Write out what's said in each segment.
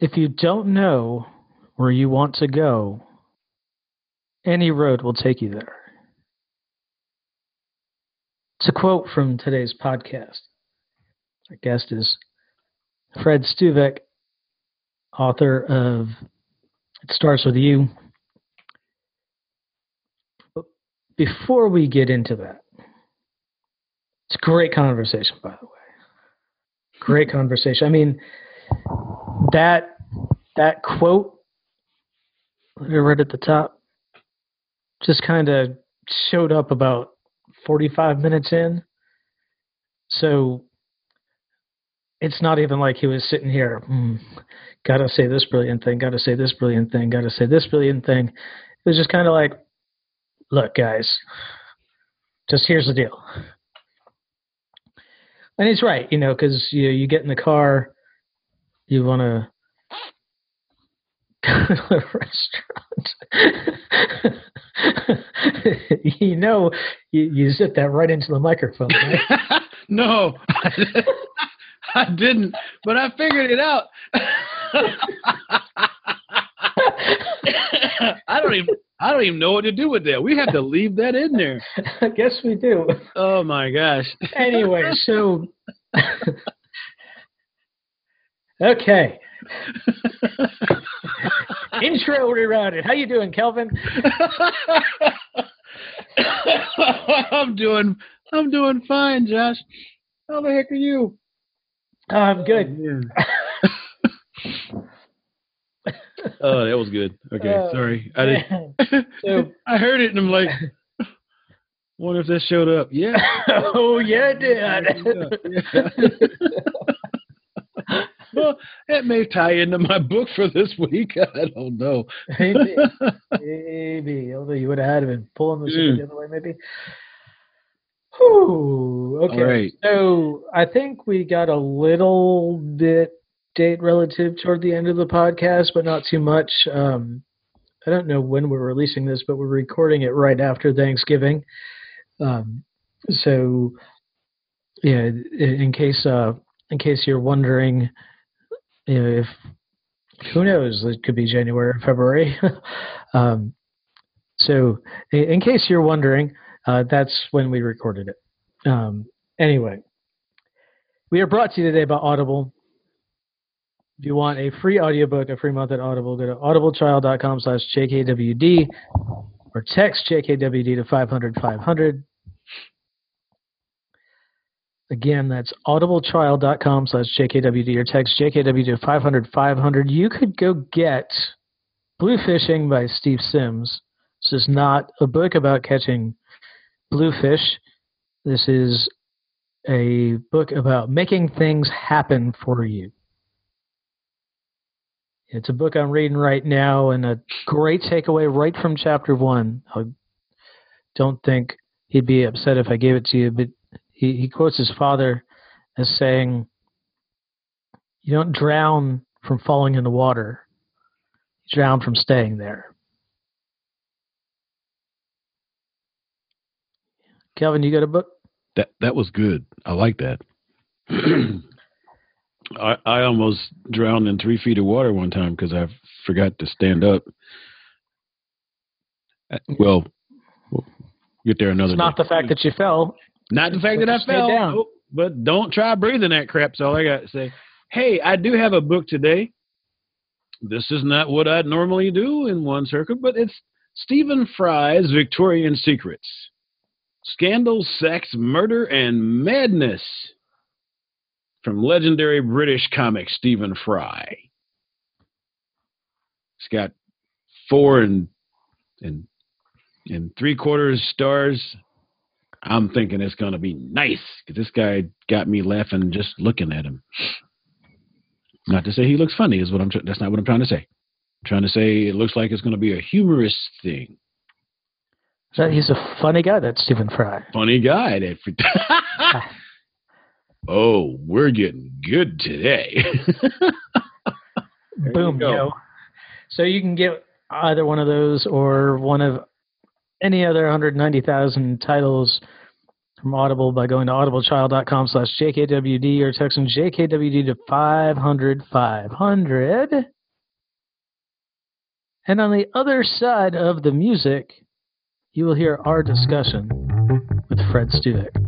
If you don't know where you want to go, any road will take you there. A quote from today's podcast. Our guest is Fred Stuvek, author of It Starts With You. But before we get into that, it's a great conversation, by the way. Great conversation. I mean, that that quote right at the top just kind of showed up about 45 minutes in. So it's not even like he was sitting here, mm, gotta say this brilliant thing, gotta say this brilliant thing, gotta say this brilliant thing. It was just kind of like, look, guys, just here's the deal. And he's right, you know, because you you get in the car, you want to go to a restaurant. you know, you, you zip that right into the microphone. Right? no, I didn't, but I figured it out. I don't even I don't even know what to do with that. We have to leave that in there. I guess we do. Oh my gosh. Anyway, so okay. Intro rerouted. How you doing, Kelvin? I'm doing I'm doing fine, Josh. How the heck are you? I'm good. Oh, that was good. Okay, Uh, sorry. I did. So- I heard it and I'm like, wonder if that showed up. Yeah. oh yeah, it did. Well, that may tie into my book for this week. I don't know. maybe, maybe. Although you would have had been pulling the shit Mm. the other way, maybe. Whew. Okay. Right. So I think we got a little bit date relative toward the end of the podcast, but not too much. Um, I don't know when we're releasing this, but we're recording it right after Thanksgiving. Um, so, yeah, in case uh, in case you're wondering, you know, if who knows, it could be January or February. um, so, in, in case you're wondering, uh, that's when we recorded it. Um, anyway, we are brought to you today by Audible. If you want a free audiobook, a free month at Audible, go to audibletrial.com slash JKWD or text JKWD to 500 500. Again, that's audibletrial.com slash JKWD or text JKWD to 500 500. You could go get Blue Fishing by Steve Sims. This is not a book about catching bluefish. This is a book about making things happen for you. It's a book I'm reading right now, and a great takeaway right from chapter one. I don't think he'd be upset if I gave it to you, but he, he quotes his father as saying, You don't drown from falling in the water, you drown from staying there. Kelvin, you got a book? That that was good. I like that. I I almost drowned in three feet of water one time because I forgot to stand up. Uh, Well, we'll get there another It's not day. the fact that you fell. Not the fact that I fell. down. But don't try breathing that crap. That's all I got to say. Hey, I do have a book today. This is not what I'd normally do in one circuit, but it's Stephen Fry's Victorian Secrets Scandal, Sex, Murder, and Madness from legendary British comic Stephen Fry. It's got four and and and three quarters stars I'm thinking it's going to be nice because this guy got me laughing just looking at him. Not to say he looks funny is what I'm. Tr- that's not what I'm trying to say. I'm trying to say it looks like it's going to be a humorous thing. So he's a funny guy, that Stephen Fry. Funny guy. That. oh, we're getting good today. Boom, yo. So you can get either one of those or one of any other 190,000 titles from Audible by going to audibletrial.com slash jkwd or texting JKWD to 500 500. And on the other side of the music, you will hear our discussion with Fred Stuvek.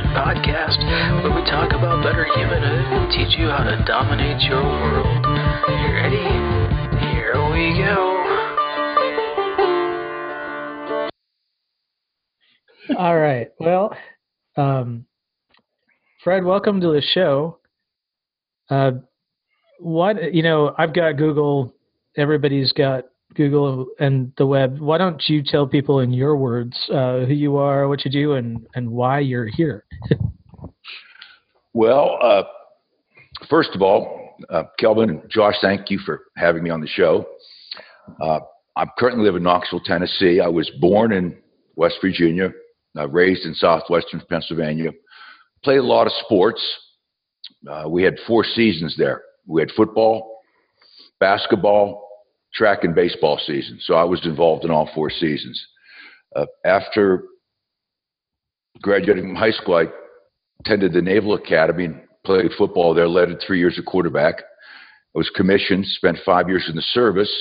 Podcast, where we talk about better humanhood and teach you how to dominate your world. You ready? Here we go. All right. Well, um, Fred, welcome to the show. Uh, what you know, I've got Google. Everybody's got Google and the web. Why don't you tell people in your words uh, who you are, what you do, and and why you're here? Well, uh, first of all, uh, Kelvin and Josh, thank you for having me on the show. Uh, I currently live in Knoxville, Tennessee. I was born in West Virginia, uh, raised in southwestern Pennsylvania. Played a lot of sports. Uh, we had four seasons there. We had football, basketball, track, and baseball season. So I was involved in all four seasons. Uh, after graduating from high school, I attended the Naval Academy and played football there, led it three years at quarterback. I was commissioned, spent five years in the service,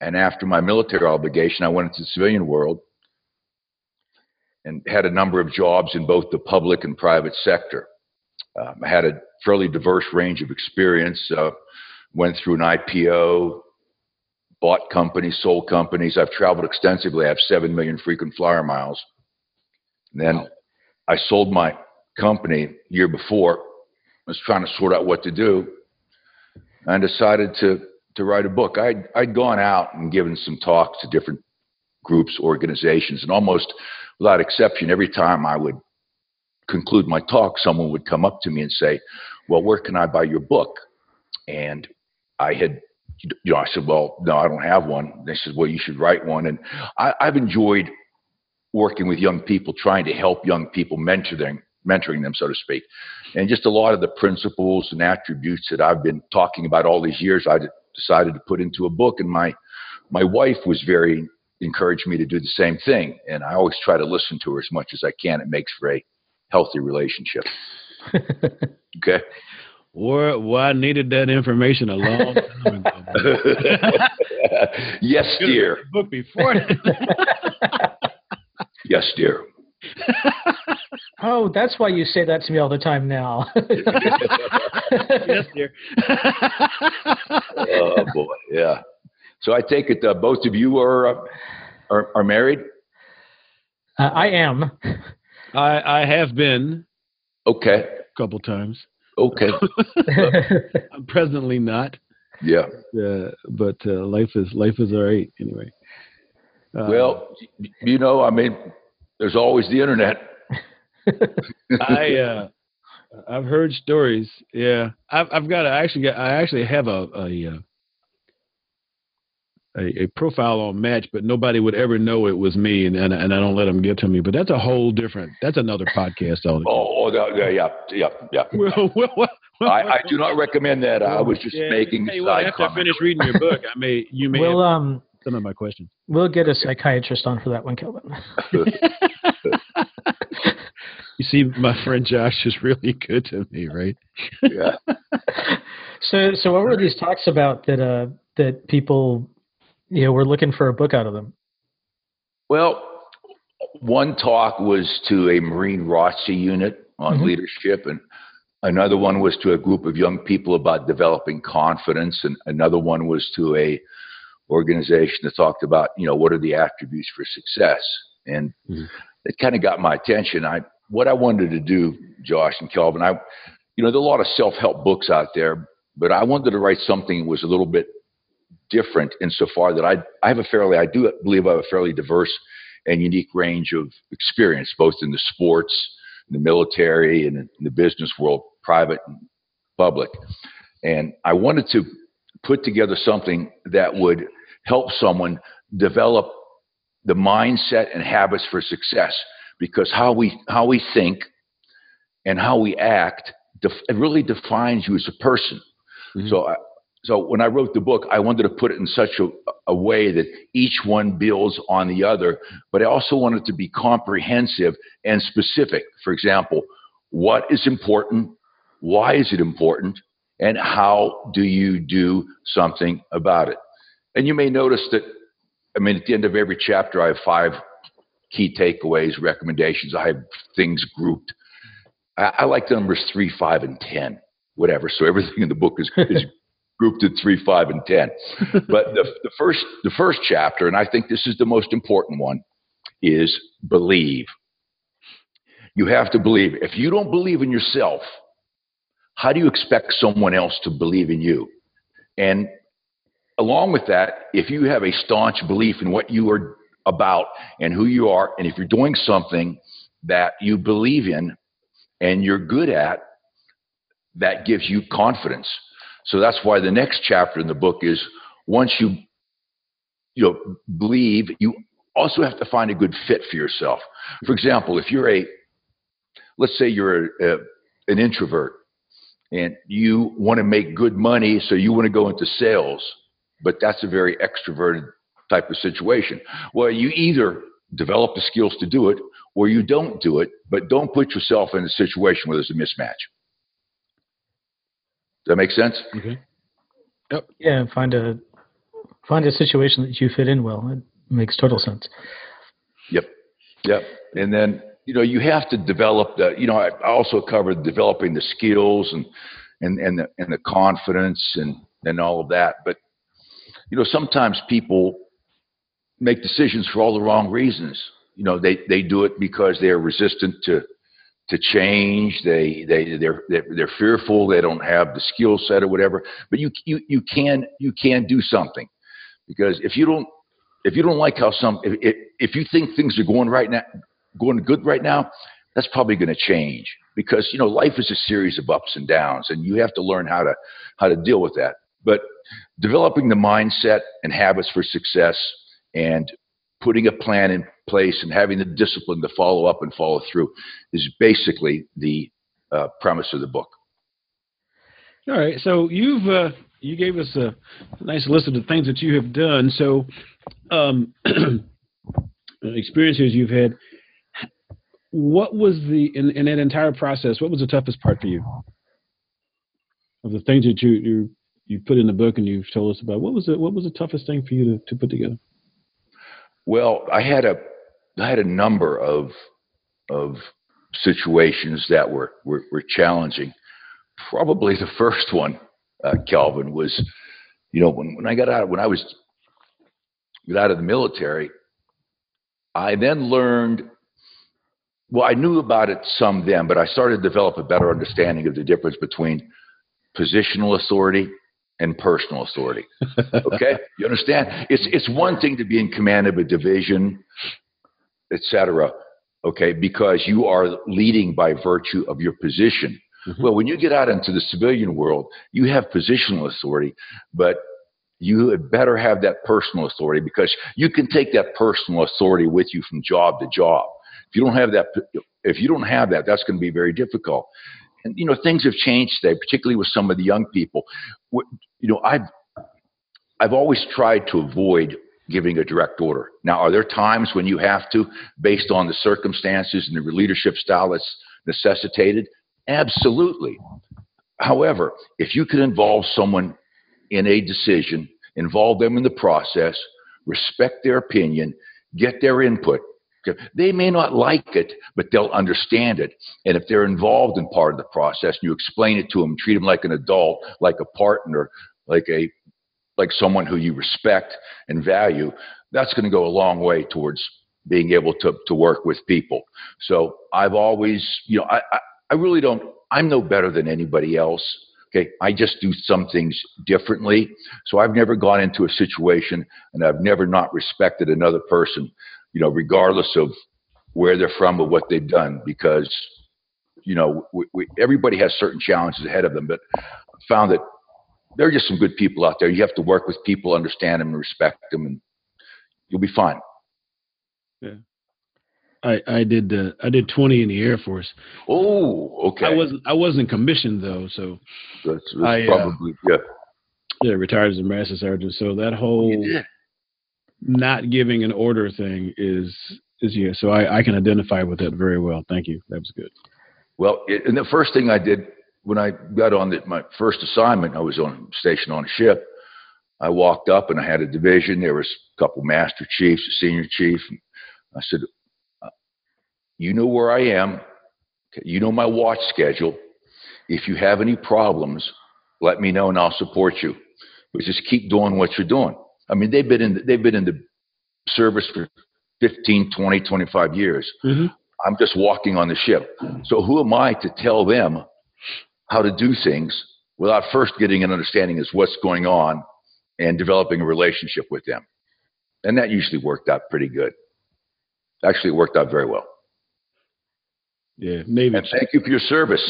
and after my military obligation, I went into the civilian world and had a number of jobs in both the public and private sector. Um, I had a fairly diverse range of experience. Uh, went through an IPO, bought companies, sold companies. I've traveled extensively. I have seven million frequent flyer miles. And then Wow. I sold my company year before. I was trying to sort out what to do, and decided to to write a book. I'd I'd gone out and given some talks to different groups, organizations, and almost without exception, every time I would conclude my talk, someone would come up to me and say, "Well, where can I buy your book?" And I had, you know, I said, "Well, no, I don't have one." They said, "Well, you should write one." And I, I've enjoyed working with young people, trying to help young people, mentor them, mentoring them, so to speak. And just a lot of the principles and attributes that I've been talking about all these years, I decided to put into a book. And my my wife was very encouraged me to do the same thing. And I always try to listen to her as much as I can. It makes for a healthy relationship. Okay. Or well, I needed that information a long time ago. yes, dear. Book before. Yes, dear. oh, that's why you say that to me all the time now. yes, dear. oh boy, yeah. So I take it uh, both of you are uh, are, are married. uh, I am. I I have been Okay. a couple times. Okay. I'm presently not. Yeah. Uh, but uh, life is life is all right anyway. Uh, Well, you know, I mean, there's always the internet. I uh, I've heard stories. Yeah, I've I've got I actually got I actually have a a, uh, a a profile on Match, but nobody would ever know it was me, and and, and I don't let them get to me. But that's a whole different. That's another podcast. All Oh, oh yeah, yeah, yeah, yeah. well, well, well, I, I do not recommend that. I was just Yeah, making Hey, a well, side after I finish reading your book, I may you may we'll um some of my questions. we'll get a psychiatrist on for that one, Kelvin. You see, my friend Josh is really good to me, right? yeah. so so what were these talks about that uh that people you know were looking for a book out of them? Well, one talk was to a Marine ROTC unit on Mhm. leadership, and another one was to a group of young people about developing confidence, and another one was to a organization that talked about, you know, what are the attributes for success, and Mhm. it kind of got my attention. I what I wanted to do, Josh and Kelvin, I, you know, there are a lot of self-help books out there, but I wanted to write something that was a little bit different insofar that I, I have a fairly, I do believe I have a fairly diverse and unique range of experience, both in the sports, in the military, and in the business world, private and public. And I wanted to put together something that would help someone develop the mindset and habits for success because how we how we think and how we act def- it really defines you as a person. Mhm. So I, so when I wrote the book, I wanted to put it in such a, a way that each one builds on the other, but I also wanted to be comprehensive and specific. For example, what is important? Why is it important? And how do you do something about it? And you may notice that, I mean, at the end of every chapter, I have five key takeaways, recommendations. I have things grouped. I, I like the numbers three, five, and 10, whatever. So everything in the book is, is grouped in three, five, and 10. But the, the, first, the first chapter, and I think this is the most important one, is believe. You have to believe. If you don't believe in yourself, how do you expect someone else to believe in you? And along with that, if you have a staunch belief in what you are about and who you are, and if you're doing something that you believe in and you're good at, that gives you confidence. So that's why the next chapter in the book is once you you know believe, you also have to find a good fit for yourself. For example, if you're a let's say you're a, a, an introvert and you want to make good money, so you want to go into sales, but that's a very extroverted type of situation. Well, you either develop the skills to do it or you don't do it, but don't put yourself in a situation where there's a mismatch. Does that make sense? Okay. Yep. Yeah, find a find a situation that you fit in well. It makes total sense. Yep. Yep. And then, you know, you have to develop the, you know, I also covered developing the skills and, and, and the, and the confidence and, and all of that. But, you know, sometimes people make decisions for all the wrong reasons. You know, they, they do it because they're resistant to, to change. They, they, they're, they're, fearful. They don't have the skill set or whatever, but you, you, you can, you can do something because if you don't, if you don't like how some, if, if you think things are going right now, going good right now, that's probably going to change because you know life is a series of ups and downs, and you have to learn how to how to deal with that. But developing the mindset and habits for success, and putting a plan in place, and having the discipline to follow up and follow through, is basically the uh, premise of the book. All right. So you've uh, you gave us a nice list of the things that you have done. So um, experiences you've had. What was the in, in that entire process? What was the toughest part for you? Of the things that you you you put in the book and you've told us about, what was the what was the toughest thing for you to, to put together? Well, I had a I had a number of of situations that were were, were challenging. Probably the first one, uh, Kelvin, was you know when, when I got out when I was got out of the military, I then learned. Well, I knew about it some then, but I started to develop a better understanding of the difference between positional authority and personal authority. Okay, you understand? It's it's one thing to be in command of a division, etc. Okay, because you are leading by virtue of your position. Mhm. Well, when you get out into the civilian world, you have positional authority, but you had better have that personal authority because you can take that personal authority with you from job to job. If you don't have that, if you don't have that, that's going to be very difficult. And you know, things have changed today, particularly with some of the young people. You know, I've I've always tried to avoid giving a direct order. Now, are there times when you have to, based on the circumstances and the leadership style that's necessitated? Absolutely. However, if you can involve someone in a decision, involve them in the process, respect their opinion, get their input. They may not like it, but they'll understand it. And if they're involved in part of the process, and you explain it to them, treat them like an adult, like a partner, like a like someone who you respect and value, that's going to go a long way towards being able to to work with people. So I've always, you know, I I, I really don't. I'm no better than anybody else. Okay, I just do some things differently. So I've never gone into a situation and I've never not respected another person, you know, regardless of where they're from or what they've done, because you know we, we, everybody has certain challenges ahead of them. But I found that there are just some good people out there. You have to work with people, understand them, and respect them, and you'll be fine. Yeah. I, I did uh, I did twenty in the Air Force. Oh, okay. I wasn't I wasn't commissioned though, so That's, that's I, uh, probably yeah. yeah, retired as a master sergeant. So that whole. Not giving an order thing is is yeah. So I, I can identify with that very well. Thank you. That was good. Well, it, and the first thing I did when I got on the, my first assignment, I was on station on a ship. I walked up and I had a division. There was a couple master chiefs, a senior chief. I said, uh, "You know where I am. You know my watch schedule. If you have any problems, let me know and I'll support you. But just keep doing what you're doing. I mean, they've been in the, they've been in the service for 15, 20, 25 years. Mm-hmm. I'm just walking on the ship. So who am I to tell them how to do things without first getting an understanding as what's going on and developing a relationship with them? And that usually worked out pretty good. Actually, it worked out very well. Yeah, Navy. And thank you for your service.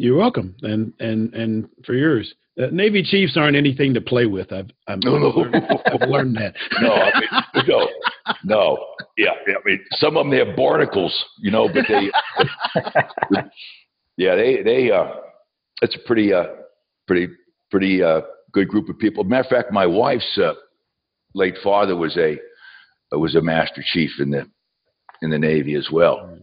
You're welcome, and and and for yours. Uh, Navy Chiefs aren't anything to play with. I've I've, No, no. learned, I've learned that. No, I mean, no, no. Yeah, yeah, I mean, some of them they have barnacles, you know, but they, yeah, they they uh, it's a pretty uh, pretty pretty uh, good group of people. Matter of fact, my wife's uh, late father was a was a master chief in the in the Navy as well,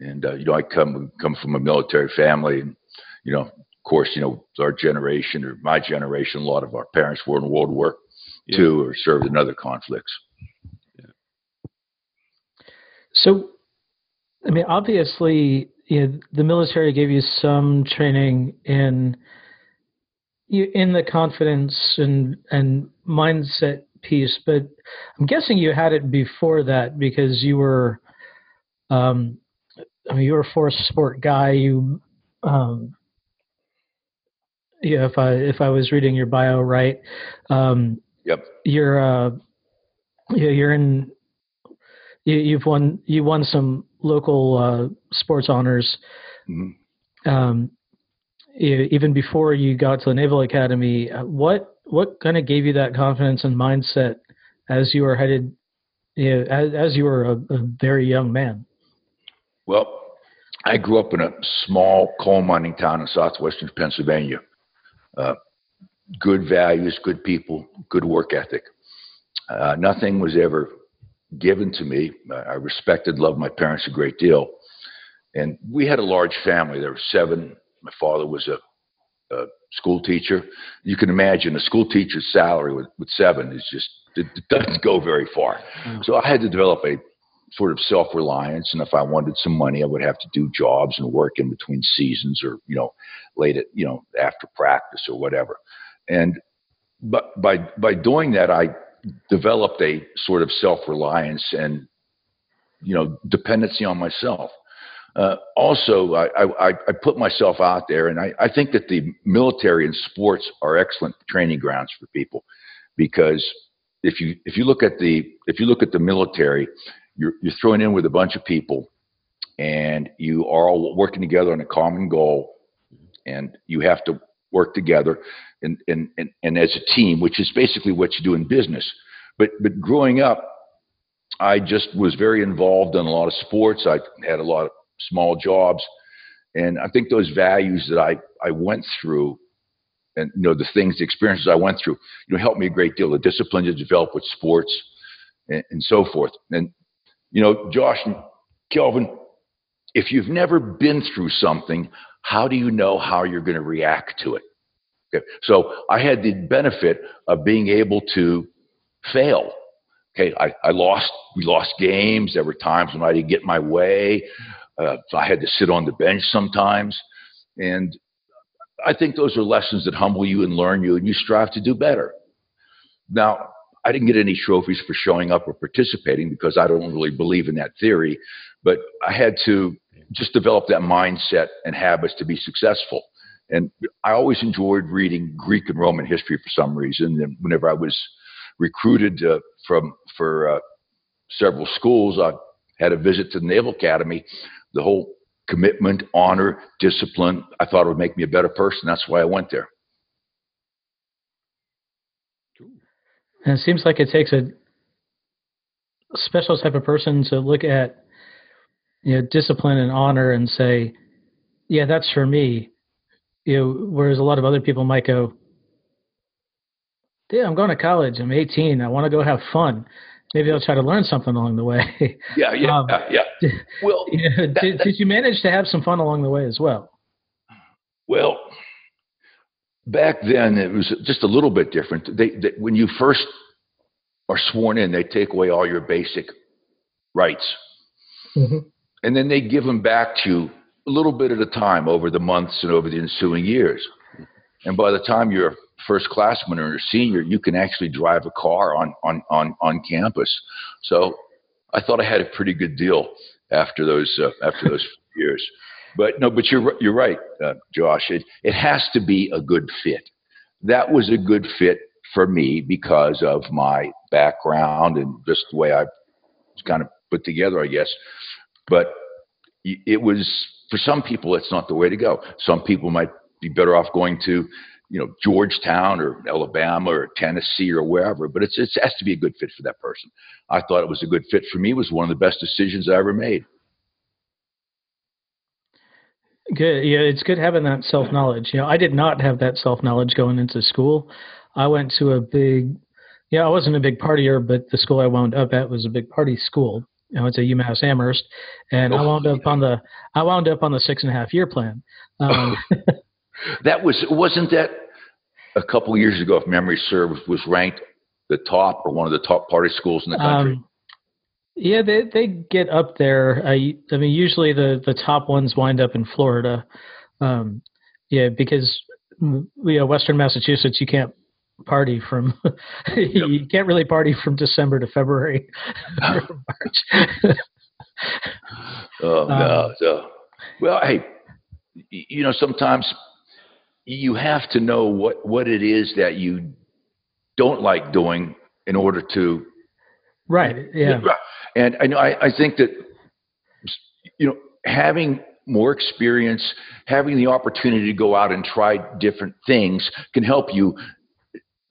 and uh, you know, I come come from a military family, and you know, of course, you know, our generation or my generation, a lot of our parents were in World War Yeah. II or served in other conflicts. So, I mean, obviously, you know, the military gave you some training in you in the confidence and and mindset piece, but I'm guessing you had it before that because you were, um, I mean, you're a force sport guy. You, um, yeah, if I if I was reading your bio right, um, Yep. you're uh, yeah, you're in you, you've won you won some local uh, sports honors Mhm. um, e- even before you got to the Naval Academy. Uh, What what kind of gave you that confidence and mindset as you were headed, you know, as, as you were a, a very young man? Well, I grew up in a small coal mining town in southwestern Pennsylvania. Uh, good values, good people, good work ethic. Uh, nothing was ever given to me. I respected, loved my parents a great deal. And we had a large family. There were seven. My father was a, a school teacher. You can imagine a school teacher's salary with, with seven is just, it, it doesn't go very far. So I had to develop a sort of self-reliance and if i wanted some money i would have to do jobs and work in between seasons or you know late at you know after practice or whatever. And but by by doing that i developed a sort of self-reliance and you know dependency on myself. Uh, also I, I i put myself out there and I, I think that the military and sports are excellent training grounds for people because if you if you look at the if you look at the military you're, you're thrown in with a bunch of people and you are all working together on a common goal and you have to work together and, and, and, and as a team, which is basically what you do in business. But, but growing up, I just was very involved in a lot of sports. I had a lot of small jobs. And I think those values that I, I went through and, you know, the things, the experiences I went through, you know, helped me a great deal. The discipline to develop with sports and, and so forth. And you know, Josh and Kelvin, if you've never been through something, how do you know how you're going to react to it? Okay. So I had the benefit of being able to fail. Okay, I, I lost. We lost games. There were times when I didn't get my way. Uh, I had to sit on the bench sometimes, and I think those are lessons that humble you and learn you, and you strive to do better. Now, I didn't get any trophies for showing up or participating because I don't really believe in that theory, but I had to just develop that mindset and habits to be successful. And I always enjoyed reading Greek and Roman history for some reason. And whenever I was recruited uh, from for uh, several schools, I had a visit to the Naval Academy. The whole commitment, honor, discipline, I thought it would make me a better person. That's why I went there. And it seems like it takes a special type of person to look at you know discipline and honor and say, yeah, that's for me. You know, whereas a lot of other people might go, yeah, I'm going to college. I'm 18. I want to go have fun. Maybe I'll try to learn something along the way. Yeah, yeah, um, yeah. Well, yeah, that, did, that, did you manage to have some fun along the way as well? Well, back then it was just a little bit different. They, they, when you first are sworn in, they take away all your basic rights, mm-hmm. and then they give them back to you a little bit at a time over the months and over the ensuing years. And by the time you're first classman or a senior, you can actually drive a car on on on on campus. So I thought I had a pretty good deal after those uh, after those years. But no, but you're you're right, uh, Josh. It it has to be a good fit. That was a good fit for me because of my background and just the way I was kind of put together, I guess. But it was for some people, it's not the way to go. Some people might be better off going to you know Georgetown or Alabama or Tennessee or wherever, but it's, it has to be a good fit for that person. I thought it was a good fit for me. It was one of the best decisions I ever made. Good. Yeah, it's good having that self knowledge. You know, I did not have that self knowledge going into school. I went to a big, yeah, I wasn't a big partier, but the school I wound up at was a big party school. You know, it's a UMass Amherst, and oh, I wound up on the I wound up on the six and a half year plan. Um, That was wasn't that a couple of years ago, if memory serves, was ranked the top or one of the top party schools in the country. Um, yeah, they they get up there. I I mean, usually the the top ones wind up in Florida. Um, yeah, because we know, Western Massachusetts, you can't party from you can't really party from December to February March. oh no! Um, so, well, hey, you know, sometimes you have to know what, what it is that you don't like doing in order to right yeah and i know I, I think that you know having more experience having the opportunity to go out and try different things can help you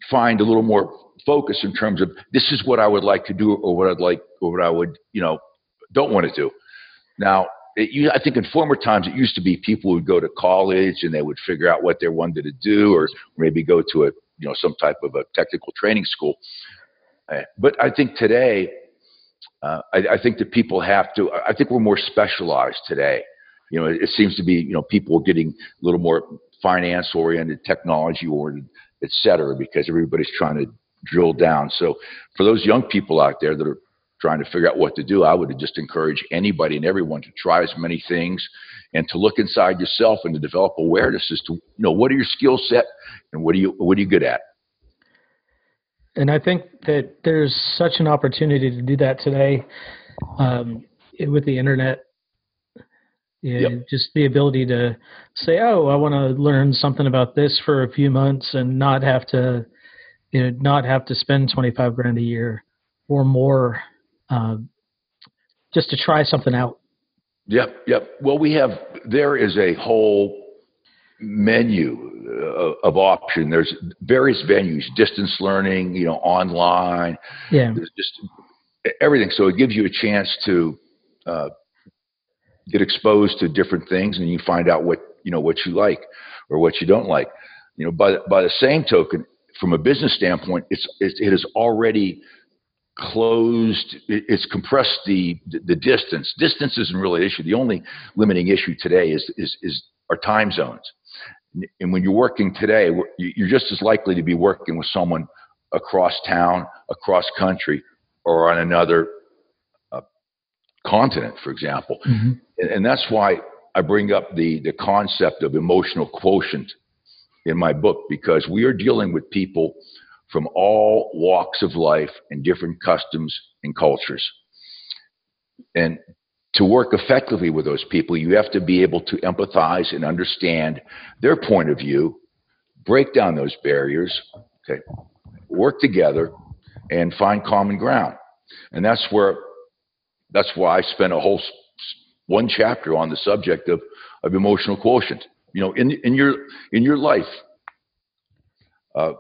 find a little more focus in terms of this is what i would like to do or what i'd like or what i would you know don't want to do now it, I think in former times it used to be people would go to college and they would figure out what they wanted to do, or maybe go to a you know some type of a technical training school. Uh, but I think today, uh, I, I, think that people have to. I think we're more specialized today. You know, it, it seems to be you know people getting a little more finance oriented, technology oriented, et cetera, because everybody's trying to drill down. So for those young people out there that are trying to figure out what to do, I would just encourage anybody and everyone to try as many things and to look inside yourself and to develop awareness as to you know what are your skill set and what are you what are you good at. And I think that there's such an opportunity to do that today um, with the internet. Yeah, yep. just the ability to say, "Oh, I want to learn something about this for a few months and not have to, you know, not have to spend twenty five grand a year or more um, just to try something out. Yep, yep. Well, we have there is a whole menu uh, of option. There's various venues, distance learning, you know, online. Yeah. There's just everything. So it gives you a chance to uh, get exposed to different things, and you find out what you know what you like or what you don't like. You know, by by the same token, from a business standpoint, it's it, it is already closed it's compressed the the distance distance isn't really an issue the only limiting issue today is is is our time zones and when you're working today you're just as likely to be working with someone across town across country or on another uh, continent for example mm-hmm. and, and that's why i bring up the the concept of emotional quotient in my book because we are dealing with people from all walks of life and different customs and cultures. And to work effectively with those people, you have to be able to empathize and understand their point of view, break down those barriers, okay, work together, and find common ground. And that's where that's why I spent a whole one chapter on the subject of, of emotional quotient. You know, in in your in your life, uh,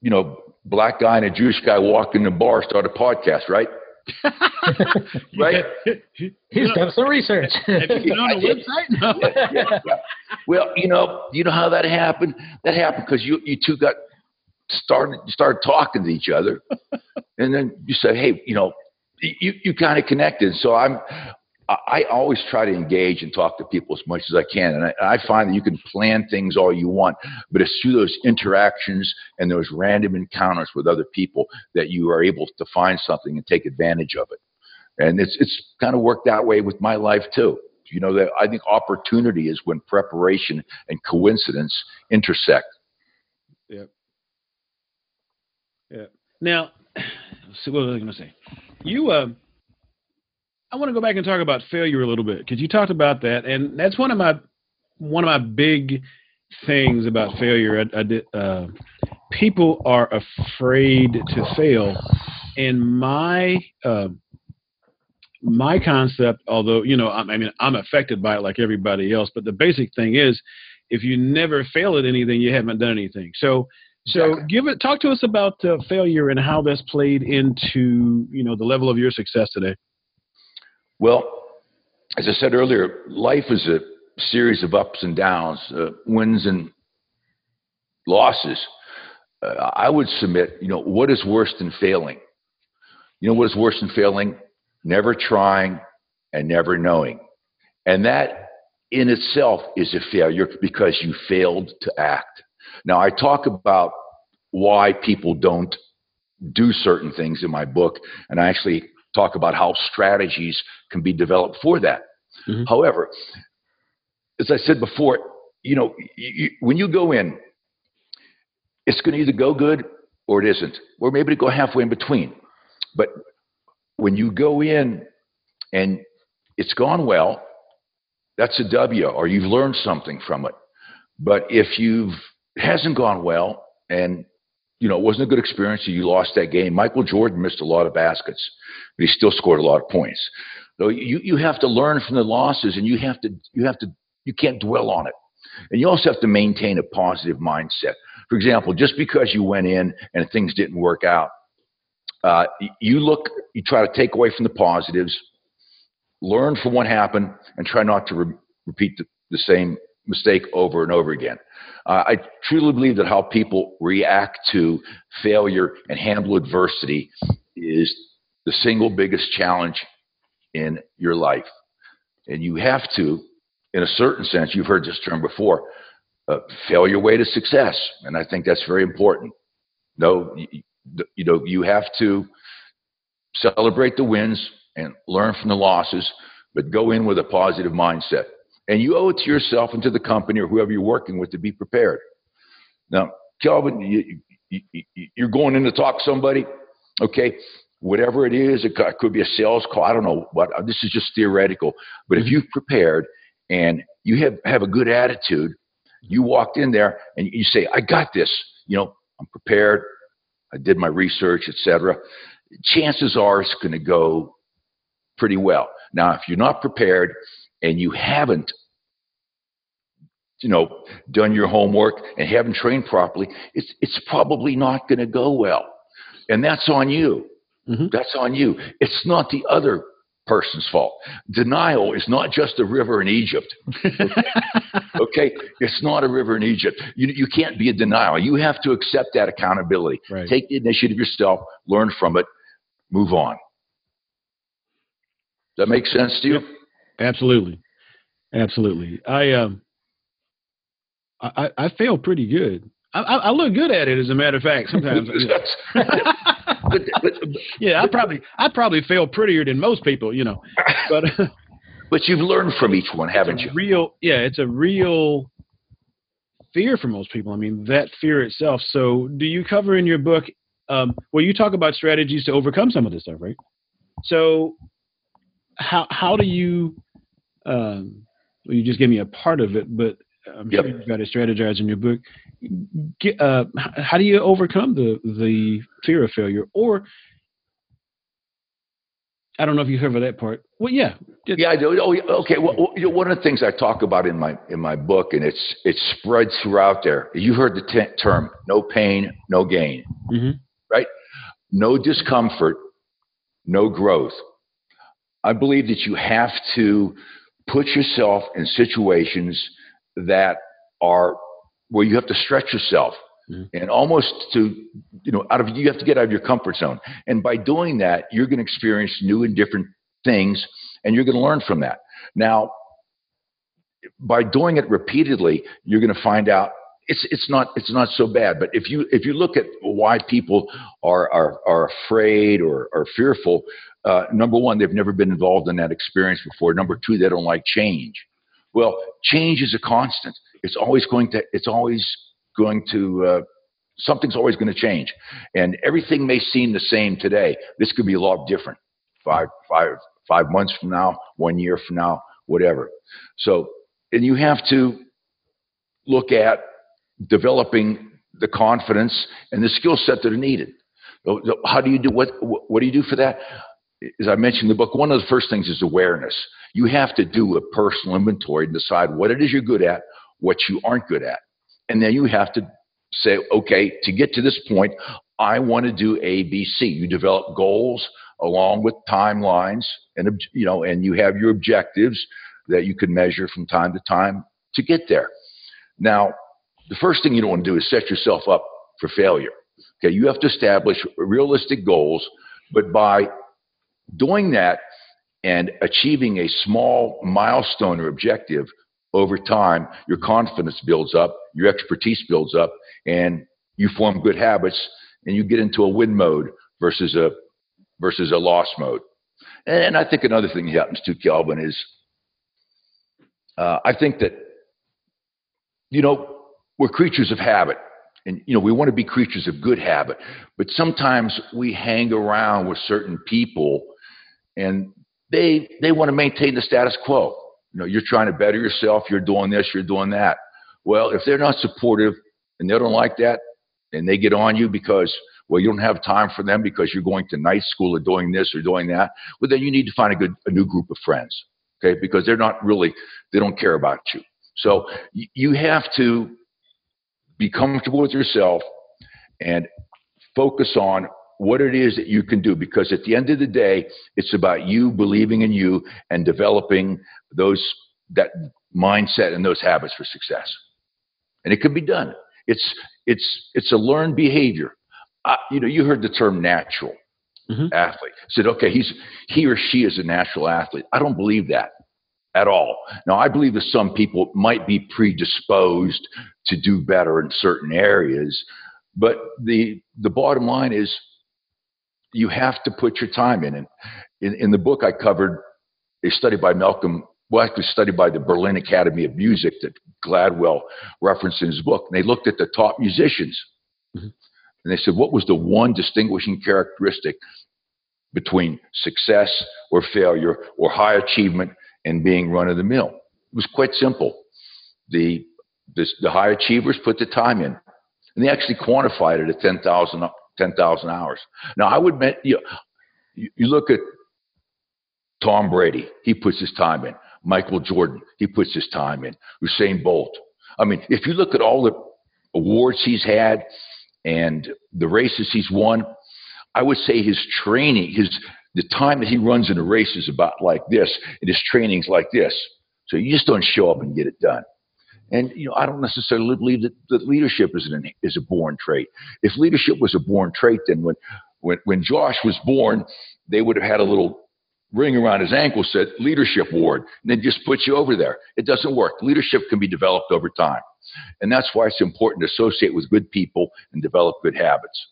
you know, black guy and a Jewish guy walk in the bar, start a podcast, right? right? He's done some research. Have you been on the website? No. yeah, yeah. Well, you know, you know how that happened. That happened because you you two got started you started talking to each other, and then you said, "Hey, you know, you you kind of connected." So I'm. I always try to engage and talk to people as much as I can, and I, I find that you can plan things all you want, but it's through those interactions and those random encounters with other people that you are able to find something and take advantage of it. And it's it's kind of worked that way with my life too. You know that I think opportunity is when preparation and coincidence intersect. Yeah. Yeah. Now, what was I going to say? You, uh, I want to go back and talk about failure a little bit because you talked about that, and that's one of my one of my big things about failure. I, I did. Uh, people are afraid to fail, and my uh, my concept, although you know, I, I mean, I'm affected by it like everybody else, but the basic thing is, if you never fail at anything, you haven't done anything. So so Exactly. give it talk to us about uh, failure and how that's played into you know the level of your success today. Well, as I said earlier, life is a series of ups and downs, uh, wins and losses. Uh, I would submit, you know, what is worse than failing? You know what is worse than failing? Never trying and never knowing. And that in itself is a failure because you failed to act. Now, I talk about why people don't do certain things in my book, and I actually talk about how strategies can be developed for that. Mhm. However, as I said before, you know, you, you, when you go in, it's going to either go good or it isn't, or maybe to go halfway in between. But when you go in and it's gone well, that's a W, or you've learned something from it. But if you've hasn't gone well and you know it wasn't a good experience, you lost that game. Michael Jordan missed a lot of baskets, but he still scored a lot of points. So you you have to learn from the losses, and you have to you have to you can't dwell on it, and you also have to maintain a positive mindset. For example, just because you went in and things didn't work out, uh, you look, you try to take away from the positives, learn from what happened, and try not to re- repeat the, the same mistake over and over again. Uh, I truly believe that how people react to failure and handle adversity is the single biggest challenge in your life. And you have to, in a certain sense, you've heard this term before, uh, fail your way to success. And I think that's very important. No, you, you know, you have to celebrate the wins and learn from the losses, but go in with a positive mindset. And you owe it to yourself and to the company or whoever you're working with to be prepared. Now, Kelvin, you, you, you, you're going in to talk to somebody, okay? Whatever it is, it could- could be a sales call. I don't know what. This is just theoretical. But if you've prepared and you have, have a good attitude, you walked in there and you say, "I got this." You know, I'm prepared. I did my research, etc. Chances are it's going to go pretty well. Now, if you're not prepared and you haven't, you know, done your homework and haven't trained properly, it's it's probably not going to go well, and that's on you. Mhm. That's on you. It's not the other person's fault. Denial is not just a river in Egypt. Okay, it's not a river in Egypt. You you can't be a denial. You have to accept that accountability. Right. Take the initiative yourself. Learn from it. Move on. Does that make sense to you? Yep. Absolutely, absolutely. I um, I, I fail pretty good. I, I look good at it, as a matter of fact. Sometimes, but, but, yeah, I probably I probably fail prettier than most people, you know. But but you've learned from each one, haven't you? real, yeah, it's a real fear for most people. I mean, that fear itself. So, do you cover in your book? Um, well, you talk about strategies to overcome some of this stuff, right? So, how how do you? Um, well, you just gave me a part of it, but I'm Yep. sure you've got to strategize in your book. Get, uh, how do you overcome the the fear of failure? Or I don't know if you cover that part. Well, yeah, It- Yeah, I do. Oh, yeah, okay. Well, well, you know, one of the things I talk about in my in my book, and it's it's spread throughout there. You heard the te- term "no pain, no gain." Mhm. right? No discomfort, no growth. I believe that you have to put yourself in situations that are where you have to stretch yourself mm-hmm. and almost to you know out of you have to get out of your comfort zone. And by doing that you're going to experience new and different things and you're going to learn from that. Now by doing it repeatedly you're going to find out it's it's not it's not so bad. But if you if you look at why people are are, are afraid or are fearful uh, number one they've never been involved in that experience before number two they don't like change well change is a constant it's always going to it's always going to uh, something's always going to change, and everything may seem the same today. This could be a lot different five five five months from now, one year from now, whatever. So, and you have to look at developing the confidence and the skill set that are needed. How do you do what? What do you do for that? As I mentioned in the book, one of the first things is awareness. You have to do a personal inventory and decide what it is you're good at, what you aren't good at. And then you have to say, okay, to get to this point, I want to do A, B, C. You develop goals along with timelines and, you know, and you have your objectives that you can measure from time to time to get there. Now, the first thing you don't want to do is set yourself up for failure. Okay, you have to establish realistic goals, but by doing that and achieving a small milestone or objective, over time, your confidence builds up, your expertise builds up, and you form good habits, and you get into a win mode versus a versus a loss mode. And I think another thing that happens to Kelvin, is uh, I think that you know we're creatures of habit, and you know we want to be creatures of good habit, but sometimes we hang around with certain people, and they they want to maintain the status quo you know, you're trying to better yourself, you're doing this, you're doing that. Well, if they're not supportive and they don't like that and they get on you because, well, you don't have time for them because you're going to night school or doing this or doing that, well, then you need to find a good, a new group of friends, okay? Because they're not really, they don't care about you. So you have to be comfortable with yourself and focus on what it is that you can do. Because at the end of the day it's about you believing in you and developing those that mindset and those habits for success. And it can be done. It's it's it's a learned behavior. Uh, you know you heard the term natural mm-hmm. athlete. Said okay he's he or she is a natural athlete. I don't believe that at all. Now i believe that some people might be predisposed to do better in certain areas but the the bottom line is you have to put your time in. And in, in the book, I covered a study by Malcolm, well, actually, study by the Berlin Academy of Music that Gladwell referenced in his book. And they looked at the top musicians. Mm-hmm. And they said, what was the one distinguishing characteristic between success or failure or high achievement and being run of the mill? It was quite simple. The, the, the high achievers put the time in. And they actually quantified it at 10,000 10,000 hours. Now, I would bet you, you look at Tom Brady, he puts his time in. Michael Jordan, he puts his time in. Usain Bolt. I mean, if you look at all the awards he's had and the races he's won, I would say his training, his the time that he runs in a race is about like this, and his training's like this. So you just don't show up and get it done. And you know, I don't necessarily believe that, that leadership is an is a born trait. If leadership was a born trait, then when when when Josh was born, they would have had a little ring around his ankle said leadership ward, and then just put you over there. It doesn't work. Leadership can be developed over time, and that's why it's important to associate with good people and develop good habits.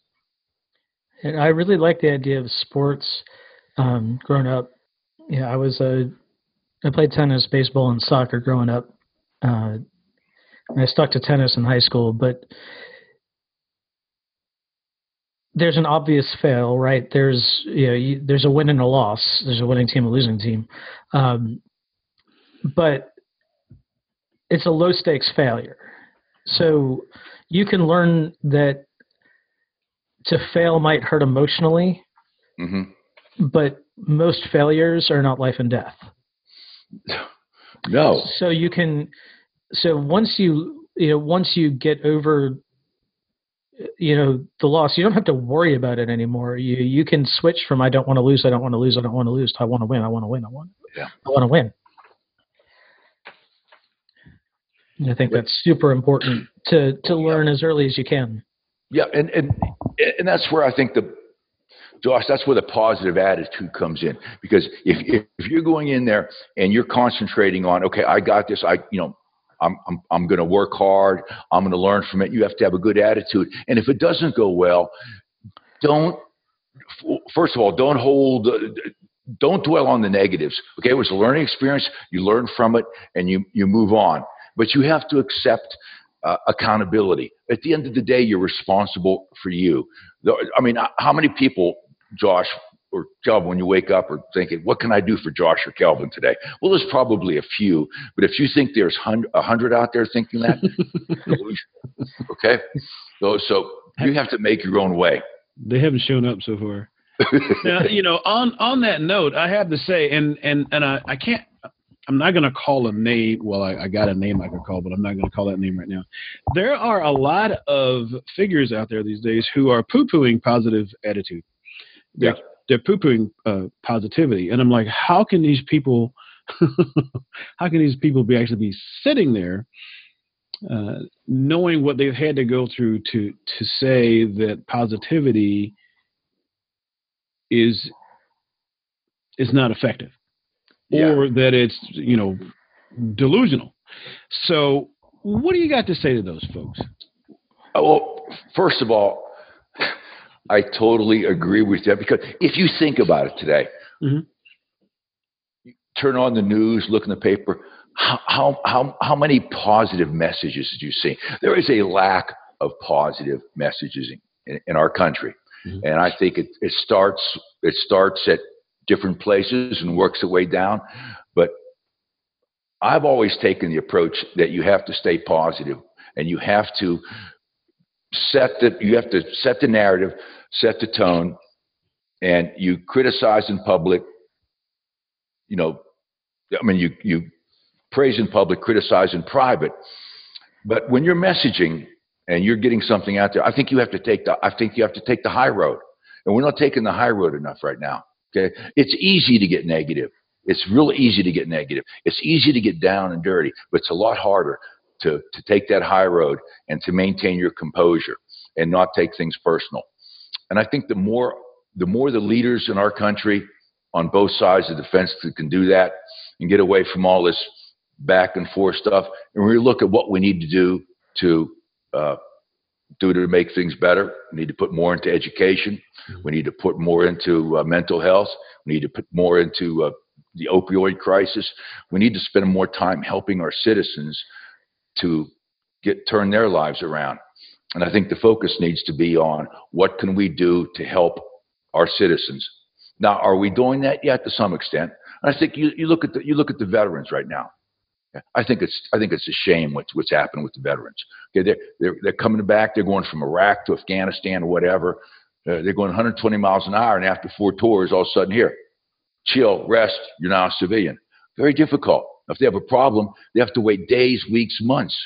And I really like the idea of sports. Um, growing up, yeah, I was a I played tennis, baseball, and soccer growing up. Uh, I stuck to tennis in high school, but there's an obvious fail, right? There's you know you, there's a win and a loss. There's a winning team, a losing team, um, but it's a low stakes failure. So you can learn that to fail might hurt emotionally, mm-hmm. but most failures are not life and death. No. So you can so once you you know once you get over you know the loss you don't have to worry about it anymore. You you can switch from i don't want to lose i don't want to lose i don't want to lose to i want to win i want to win i want Yeah. i want to win. And i think that's super important to to learn as early as you can. Yeah, and and and that's where I think the Josh, that's where the positive attitude comes in. Because if, if if you're going in there and you're concentrating on, okay, I got this, I you know, I'm I'm I'm going to work hard, I'm going to learn from it. You have to have a good attitude. And if it doesn't go well, don't first of all, don't hold don't dwell on the negatives. Okay, it was a learning experience. You learn from it and you you move on. But you have to accept uh, accountability. At the end of the day, you're responsible for you. I mean, how many people, Josh or Kelvin, when you wake up, or thinking, "What can I do for Josh or Kelvin today?" Well, there's probably a few, but if you think there's a hundred out there thinking that, okay, so so you have to make your own way. They haven't shown up so far. now, you know, on on that note, I have to say, and and and I, I can't. I'm not going to call a name. Well, I, I got a name I could call, but I'm not going to call that name right now. There are a lot of figures out there these days who are poo-pooing positive attitude. They're, Yeah. They're poo-pooing uh, positivity, and I'm like, how can these people? how can these people be actually be sitting there, uh, knowing what they've had to go through to to say that positivity is is not effective Yeah. or that it's you know delusional so what do you got to say to those folks Oh, Well, first of all, I totally agree with that because if you think about it today, Mhm. you turn on the news, look in the paper, how, how, how, how many positive messages did you see? There is a lack of positive messages in, in, our country. Mhm. And I think it, it starts it starts at different places and works its way down. But I've always taken the approach that you have to stay positive and you have to set the you have to set the narrative, set the tone, and you criticize in public. You know, I mean, you you praise in public, criticize in private. But when you're messaging and you're getting something out there, I think you have to take the I think you have to take the high road, and we're not taking the high road enough right now. Okay, it's easy to get negative. It's real easy to get negative. It's easy to get down and dirty, but it's a lot harder to, to take that high road and to maintain your composure and not take things personal. And I think the more the more the leaders in our country on both sides of the fence that can do that and get away from all this back and forth stuff, and we look at what we need to do to uh, do to make things better. We need to put more into education. We need to put more into uh, mental health. We need to put more into uh, the opioid crisis. We need to spend more time helping our citizens to get turn their lives around. And I think the focus needs to be on what can we do to help our citizens. Now, are we doing that yet? To some extent. And I think you, you look at the you look at the veterans right now. I think it's I think it's a shame what's what's happened with the veterans. Okay, they're they're, they're coming back. They're going from Iraq to Afghanistan or whatever. Uh, they're going 120 miles an hour, and after four tours, all of a sudden here, chill, rest. You're now a civilian. Very difficult. If they have a problem, they have to wait days, weeks, months.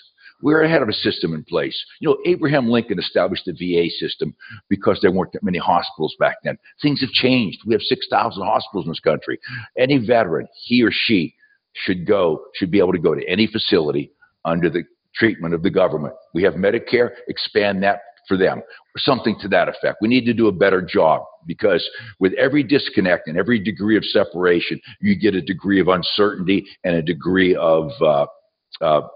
We're ahead of a system in place. You know, Abraham Lincoln established the VA system because there weren't that many hospitals back then. Things have changed. We have 6,000 hospitals in this country. Any veteran, he or she, should go, should be able to go to any facility under the treatment of the government. We have Medicare, expand that for them, or something to that effect. We need to do a better job because with every disconnect and every degree of separation, you get a degree of uncertainty and a degree of uh, uh,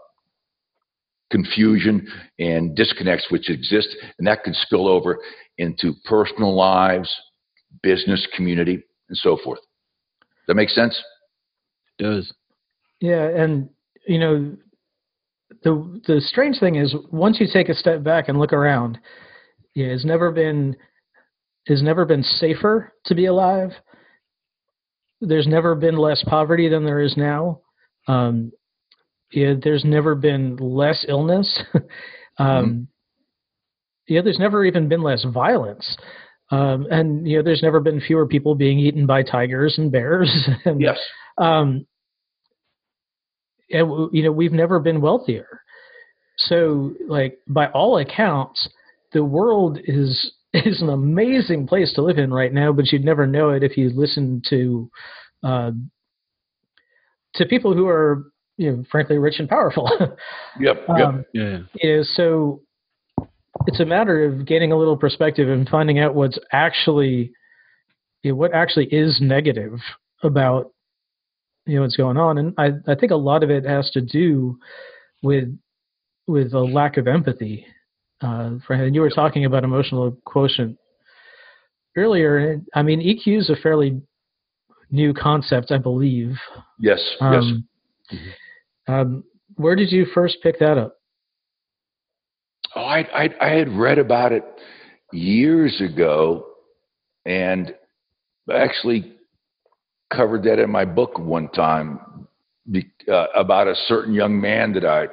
confusion and disconnects which exist, and that can spill over into personal lives, business, community, and so forth. That make sense? It does Yeah, and you know, the the strange thing is once you take a step back and look around, yeah, it's never been it's never been safer to be alive. There's never been less poverty than there is now. Um, yeah, there's never been less illness. um, Yeah, there's never even been less violence. Um, and you know, there's never been fewer people being eaten by tigers and bears. and, Yes. um, and you know we've never been wealthier so like by all accounts the world is is an amazing place to live in right now, but you'd never know it if you listen to uh, to people who are you know frankly rich and powerful. Yep. Yep. um, Yeah. you know, so it's a matter of getting a little perspective and finding out what's actually you know, what actually is negative about you know what's going on and I, I think a lot of it has to do with with a lack of empathy uh for and you were talking about emotional quotient earlier and i mean eq is a fairly new concept i believe yes. yes. um, Mhm. um where did you first pick that up Oh, I, I I had read about it years ago, and actually covered that in my book one time uh, about a certain young man that I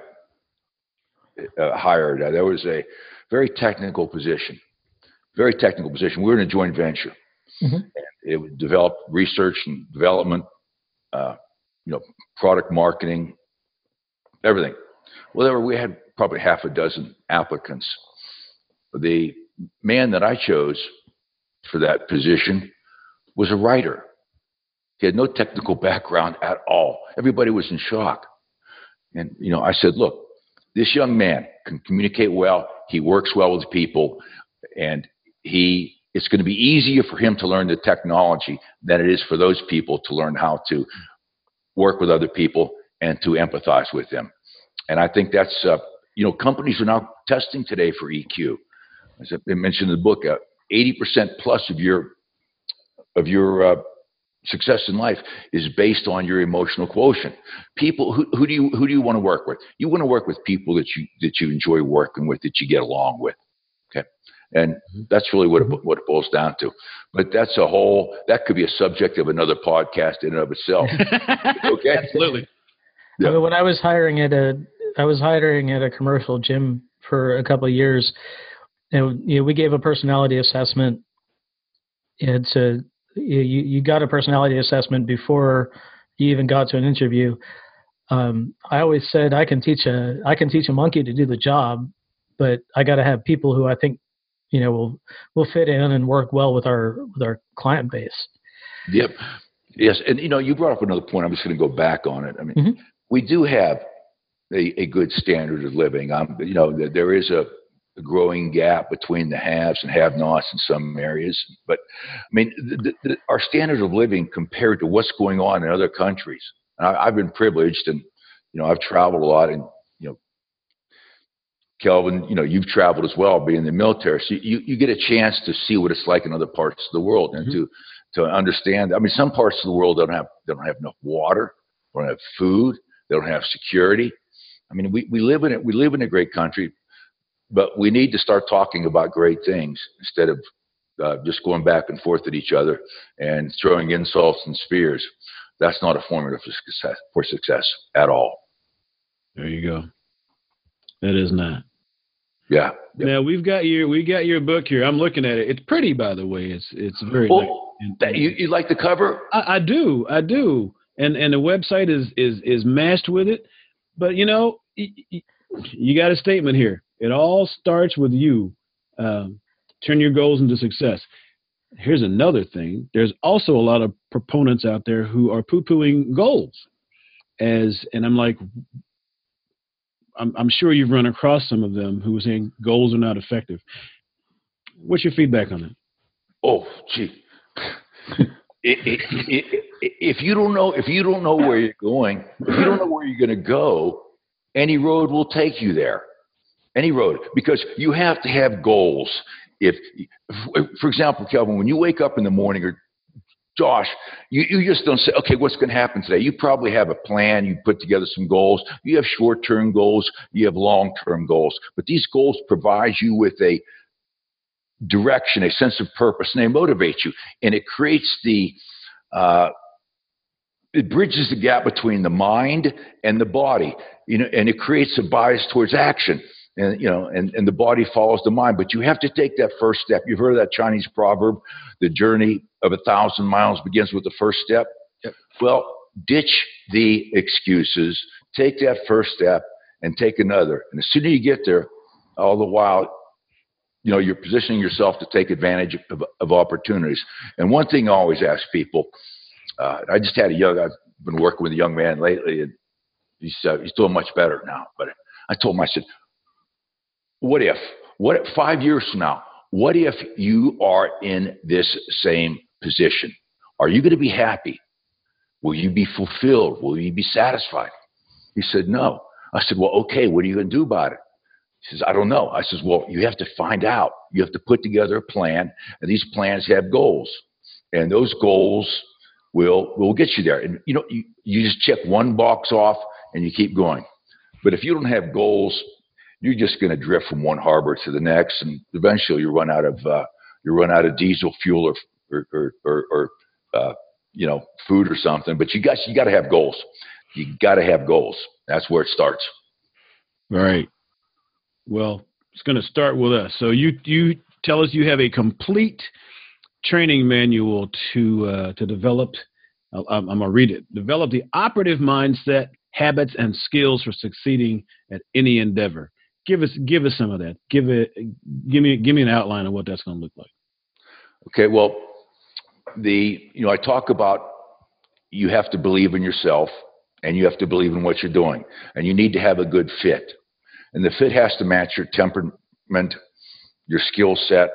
uh, hired. Uh, there was a very technical position, very technical position. We were in a joint venture. Mhm. And it would develop research and development, uh, you know, product marketing, everything. Well, there were, we had probably half a dozen applicants. The man that I chose for that position was a writer. He had no technical background at all. Everybody was in shock. And, you know, I said, look, this young man can communicate well. He works well with people and he, it's going to be easier for him to learn the technology than it is for those people to learn how to work with other people and to empathize with them. And I think that's, uh, you know, companies are now testing today for EQ. As I mentioned in the book, uh, 80% plus of your of your uh, success in life is based on your emotional quotient. People, who, who do you who do you want to work with? You want to work with people that you that you enjoy working with, that you get along with. Okay, and mm-hmm. that's really what it, what it boils down to. But that's a whole that could be a subject of another podcast in and of itself. Okay. Absolutely. Yeah. I mean, when I was hiring at a, I was hiring at a commercial gym for a couple of years, and you know, we gave a personality assessment. It's a you you got a personality assessment before you even got to an interview. Um, I always said I can teach a I can teach a monkey to do the job, but I got to have people who I think you know will will fit in and work well with our with our client base. Yep. Yes, and you know, you brought up another point. I'm just going to go back on it. I mean, Mhm. we do have a, a good standard of living. Um, you know, there is a, a growing gap between the haves and have-nots in some areas. But I mean, the, the, our standard of living compared to what's going on in other countries. And I, I've been privileged, and you know, I've traveled a lot, and you know, Kelvin, you know, you've traveled as well, being in the military, so you you get a chance to see what it's like in other parts of the world, and Mhm. to to understand. I mean, some parts of the world don't have they don't have enough water, they don't have food, they don't have security. I mean, we, we live in it. We live in a great country, but we need to start talking about great things instead of uh, just going back and forth at each other and throwing insults and spears. That's not a formula for success, for success at all. There you go. That is not. Yeah. yeah. Now we've got your we got your book here. I'm looking at it. It's pretty, by the way. It's it's very. Oh, you, you like the cover? I, I do, I do, and and the website is is is mashed with it. But you know, you got a statement here. It all starts with you. Um, turn your goals into success. Here's another thing. There's also a lot of proponents out there who are poo-pooing goals, as and I'm like, I'm, I'm sure you've run across some of them who are saying goals are not effective. What's your feedback on that? Oh, gee. If you don't know, if you don't know where you're going, if you don't know where you're going to go, any road will take you there. Any road, because you have to have goals. If, for example, Kelvin, when you wake up in the morning, or Josh, you, you just don't say, okay, what's going to happen today? You probably have a plan. You put together some goals. You have short-term goals. You have long-term goals. But these goals provide you with a direction, a sense of purpose, and they motivate you. And it creates the, uh, it bridges the gap between the mind and the body, you know, and it creates a bias towards action. And you know, and, and the body follows the mind. But you have to take that first step. You've heard of that Chinese proverb, the journey of a thousand miles begins with the first step. Yep. Well, ditch the excuses, take that first step and take another. And as soon as you get there, all the while you know, you're positioning yourself to take advantage of, of opportunities. And one thing I always ask people, uh, I just had a young, I've been working with a young man lately, and he's uh, he's doing much better now. But I told him, I said, what if, what if five years from now, what if you are in this same position? Are you going to be happy? Will you be fulfilled? Will you be satisfied? He said, no. I said, well, okay, what are you going to do about it? He says, I don't know. I says, well, you have to find out. You have to put together a plan, and these plans have goals. And those goals will will get you there. And you know, you, you just check one box off and you keep going. But if you don't have goals, you're just going to drift from one harbor to the next, and eventually you run out of uh, you run out of diesel fuel or or or, or uh, you know food or something. But you got you got to have goals. You got to have goals. That's where it starts. All right. Well, it's going to start with us. So you you tell us you have a complete training manual to uh, to develop. I'm, I'm going to read it. Develop the operative mindset, habits, and skills for succeeding at any endeavor. Give us give us some of that. Give it give me give me an outline of what that's going to look like. Okay. Well, the you know I talk about you have to believe in yourself and you have to believe in what you're doing and you need to have a good fit and the fit has to match your temperament your skill set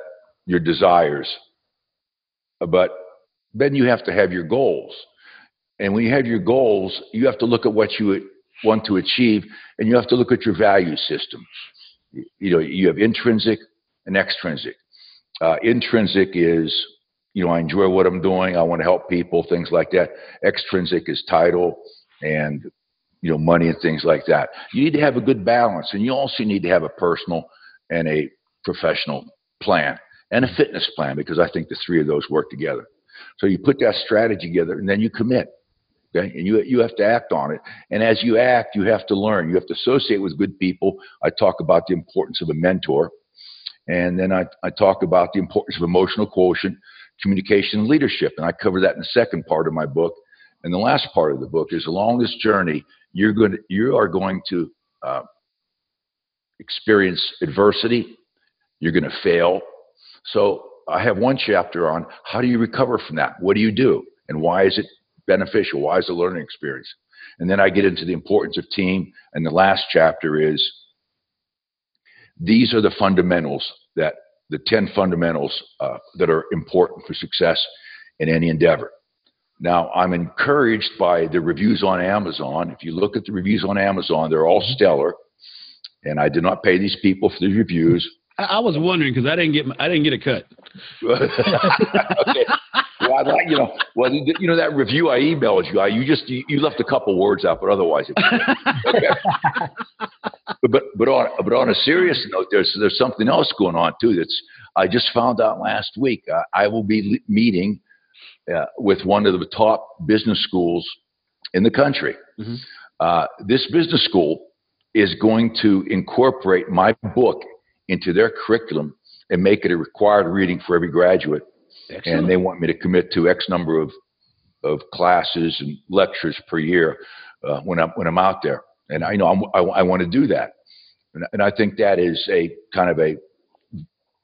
your desires but then you have to have your goals and when you have your goals you have to look at what you want to achieve and you have to look at your value system you know you have intrinsic and extrinsic uh, intrinsic is you know, I enjoy what I'm doing. I want to help people, things like that. Extrinsic is title and, you know, money and things like that. You need to have a good balance and you also need to have a personal and a professional plan and a fitness plan because I think the three of those work together. So you put that strategy together and then you commit. Okay. And you, you have to act on it. And as you act, you have to learn. You have to associate with good people. I talk about the importance of a mentor. And then I, I talk about the importance of emotional quotient communication and leadership. And I cover that in the second part of my book. And the last part of the book is along this journey, you're going to, you are going to uh, experience adversity. You're going to fail. So I have one chapter on how do you recover from that? What do you do? And why is it beneficial? Why is a learning experience? And then I get into the importance of team. And the last chapter is these are the fundamentals that the 10 fundamentals uh, that are important for success in any endeavor. Now, I'm encouraged by the reviews on Amazon. If you look at the reviews on Amazon, they're all stellar. And I did not pay these people for the reviews. I, I was wondering because I didn't get I didn't get a cut. okay. I'd like you know, well, you know that review I emailed you. I, you just you, you left a couple words out, but otherwise, it, okay. but but but on but on a serious note, there's there's something else going on too. That's I just found out last week. Uh, I will be meeting uh, with one of the top business schools in the country. Mm-hmm. Uh, this business school is going to incorporate my book into their curriculum and make it a required reading for every graduate. Excellent. And they want me to commit to X number of of classes and lectures per year uh, when I'm when I'm out there. And I know I'm, i I, want to do that, and, and, I think that is a kind of a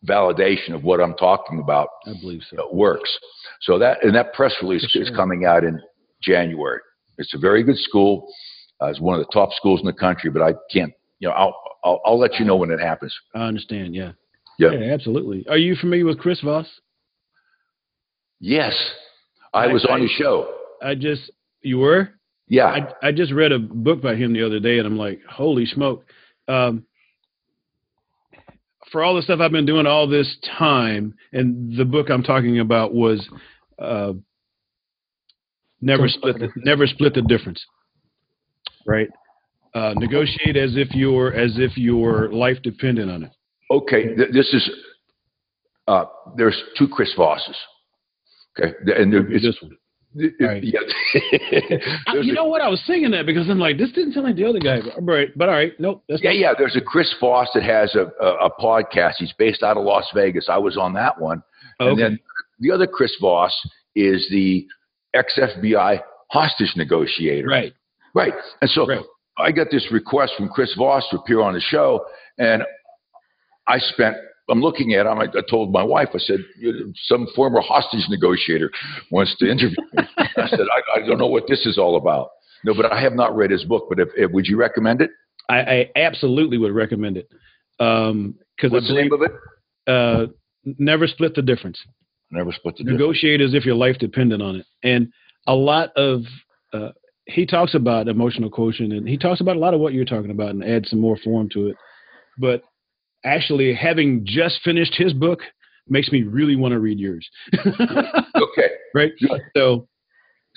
validation of what I'm talking about. I believe so. Uh, works. So that and that press release sure. is coming out in January. It's a very good school. Uh, it's one of the top schools in the country, but I can't. You know, I'll I'll, I'll let you know when it happens. I understand. Yeah. Yeah. yeah absolutely. Are you familiar with Chris Voss? Yes, I, I was on his show. I just you were. Yeah. I, I just read a book by him the other day, and I'm like, holy smoke. Um, for all the stuff I've been doing all this time, and the book I'm talking about was uh, never split the, never split the difference. Right. Uh, negotiate as if your as if your life depended on it. Okay, th- this is uh, there's two Chris Vosses. Okay, and it's, this one. Right. Yeah. you know what? I was singing that because I'm like, this didn't sound like the other guy. But, right, but all right, nope. yeah, yeah. There's a Chris Voss that has a, a, a, podcast. He's based out of Las Vegas. I was on that one. Okay. And then the other Chris Voss is the ex FBI hostage negotiator. Right. Right. And so right. I got this request from Chris Voss to appear on the show, and I spent I'm looking at him. I, I told my wife, I said, some former hostage negotiator wants to interview me. I said, I, I don't know what this is all about. No, but I have not read his book. But if, if would you recommend it? I, I absolutely would recommend it. Um, cause What's the name of it? Uh, never split the difference. Never split the difference. Negotiate as if your life depended on it. And a lot of uh, he talks about emotional quotient and he talks about a lot of what you're talking about and adds some more form to it. But actually, having just finished his book makes me really want to read yours. okay. Right. Good. So,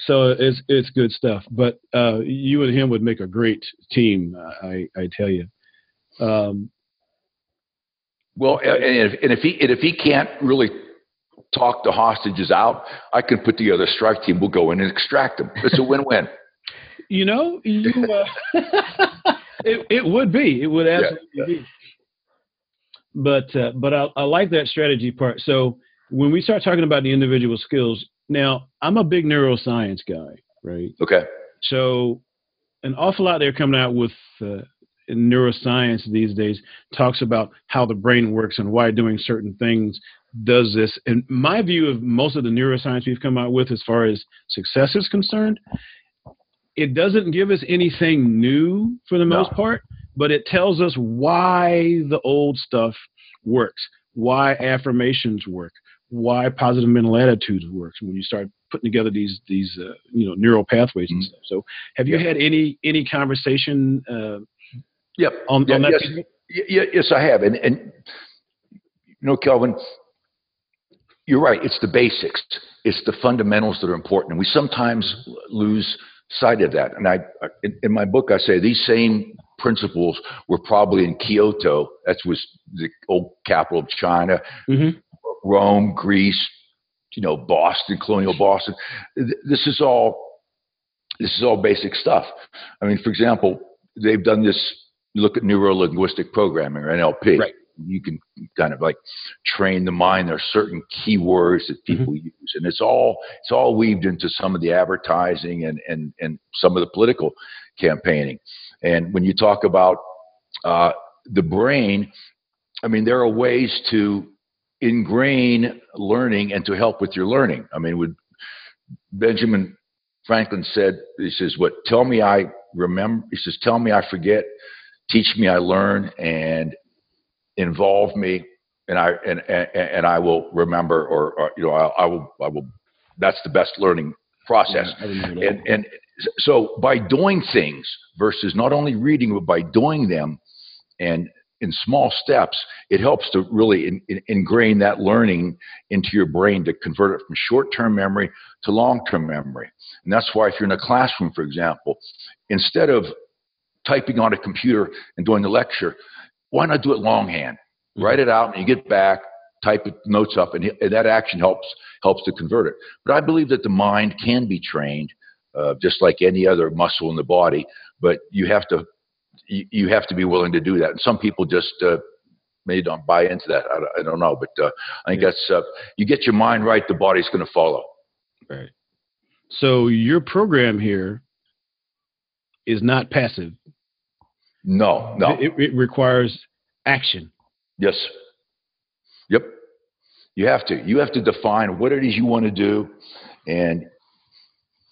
so it's it's good stuff. But uh, you and him would make a great team. I I tell you. Um, well, and if, and if he and if he can't really talk the hostages out, I can put together a strike team. We'll go in and extract them. It's a win-win. you know, you uh, it it would be. It would absolutely yeah, yeah. be. But uh, but I, I like that strategy part. So when we start talking about the individual skills, now I'm a big neuroscience guy, right? Okay. So an awful lot they're coming out with uh, neuroscience these days talks about how the brain works and why doing certain things does this. And my view of most of the neuroscience we've come out with as far as success is concerned, it doesn't give us anything new for the most part, but it tells us why the old stuff works, why affirmations work, why positive mental attitudes works when you start putting together these these uh, you know neural pathways and mm-hmm. stuff. So, have you had any any conversation? Uh, yep. On, yeah, on that. Yes, yes, I have, and and you know, Kelvin, you're right. It's the basics. It's the fundamentals that are important, and we sometimes lose sight of that. And I, in my book, I say these same principles were probably in Kyoto. That was the old capital of China, mm-hmm. Rome, Greece, you know, Boston, colonial Boston. This is all. This is all basic stuff. I mean, for example, they've done this. Look at neuro linguistic programming or NLP. Right you can kind of like train the mind. There are certain keywords that mm-hmm. people mm-hmm. use, and it's all it's all weaved into some of the advertising and and and some of the political campaigning. And when you talk about uh, the brain, I mean, there are ways to ingrain learning and to help with your learning. I mean, with Benjamin Franklin said, he says, "What? Tell me I remember." He says, "Tell me I forget." Teach me I learn, and involve me and I and and, and I will remember or, or you know I, I, will I will that's the best learning process yeah, and and so by doing things versus not only reading but by doing them and in small steps it helps to really in, in, ingrain that learning into your brain to convert it from short-term memory to long-term memory and that's why if you're in a classroom for example instead of typing on a computer and doing the lecture why not do it longhand? Mm-hmm. Write it out, and you get back, type it, notes up, and, and, that action helps helps to convert it. But I believe that the mind can be trained, uh, just like any other muscle in the body. But you have to you, you have to be willing to do that. And some people just uh, maybe don't buy into that. I, I don't know, but uh, I think yeah. that's uh, you get your mind right, the body's going to follow. Right. So your program here is not passive. No, no. It, it requires action. Yes. Yep. You have to. You have to define what it is you want to do and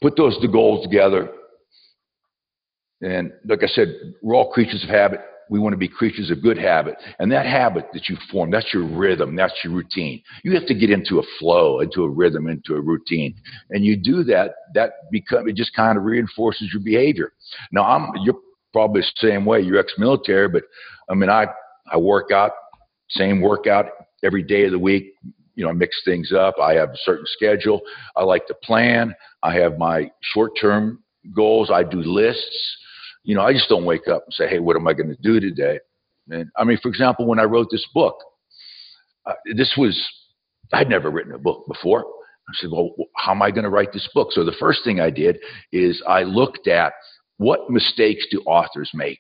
put those the goals together. And like I said, we're all creatures of habit. We want to be creatures of good habit. And that habit that you form, that's your rhythm, that's your routine. You have to get into a flow, into a rhythm, into a routine. And you do that, that become it just kind of reinforces your behavior. Now I'm you're probably the same way. You're ex-military, but I mean, I I work out, same workout every day of the week. You know, I mix things up. I have a certain schedule. I like to plan. I have my short-term goals. I do lists. You know, I just don't wake up and say, "Hey, what am I going to do today?" And I mean, for example, when I wrote this book, uh, this was I'd never written a book before. I said, "Well, how am I going to write this book?" So the first thing I did is I looked at what mistakes do authors make?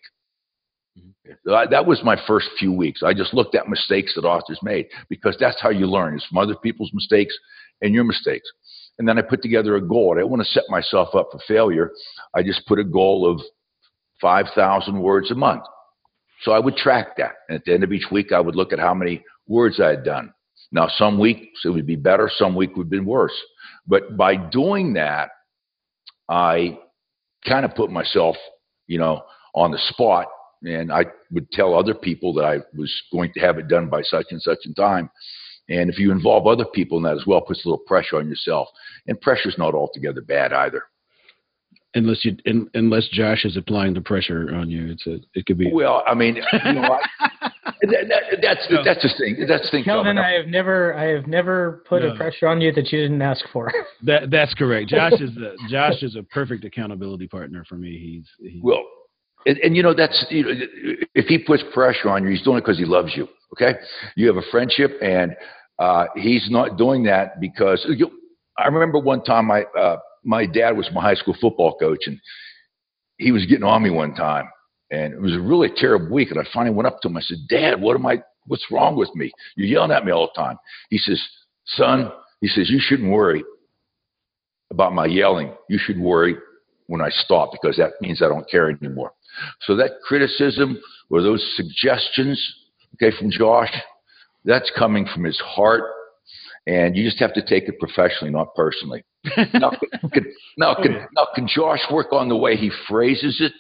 That was my first few weeks. I just looked at mistakes that authors made because that's how you learn is from other people's mistakes and your mistakes. And then I put together a goal. I didn't want to set myself up for failure. I just put a goal of 5,000 words a month. So I would track that. And at the end of each week, I would look at how many words I had done. Now, some weeks it would be better, some week would have been worse. But by doing that, I kind of put myself, you know, on the spot and I would tell other people that I was going to have it done by such and such a time. And if you involve other people in that as well, puts a little pressure on yourself. And pressure's not altogether bad either. Unless you, in, unless Josh is applying the pressure on you, it's a, it could be. Well, I mean, you know, I, that, that, that's the, that's the thing. That's the thing. Kelvin, I have never, I have never put no. a pressure on you that you didn't ask for. That that's correct. Josh is a, Josh is a perfect accountability partner for me. He's, he's well, and, and, you know that's you know, if he puts pressure on you, he's doing it because he loves you. Okay, you have a friendship, and uh, he's not doing that because you, I remember one time my uh, my dad was my high school football coach, and he was getting on me one time, and it was a really terrible week. And I finally went up to him. I said, "Dad, what am I? What's wrong with me? You're yelling at me all the time." He says, "Son," he says, "you shouldn't worry about my yelling. You should worry when I stop because that means I don't care anymore." So that criticism or those suggestions, okay, from Josh, that's coming from his heart, and you just have to take it professionally, not personally. now, can, now, can, now, can Josh work on the way he phrases it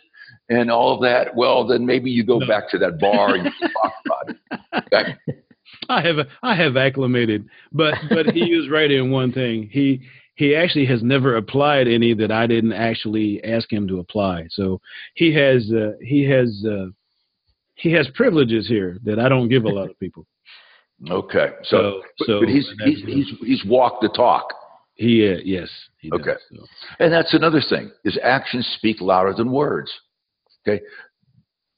and all of that? Well, then maybe you go no. back to that bar and you talk about it. Okay? I have I have acclimated, but but he is right in one thing. He he actually has never applied any that I didn't actually ask him to apply. So he has uh, he has uh, he has privileges here that I don't give a lot of people. Okay, so so, but, so but he's he's, he's he's walked the talk. He uh, yes. He okay, does, so. and that's another thing. His actions speak louder than words. Okay,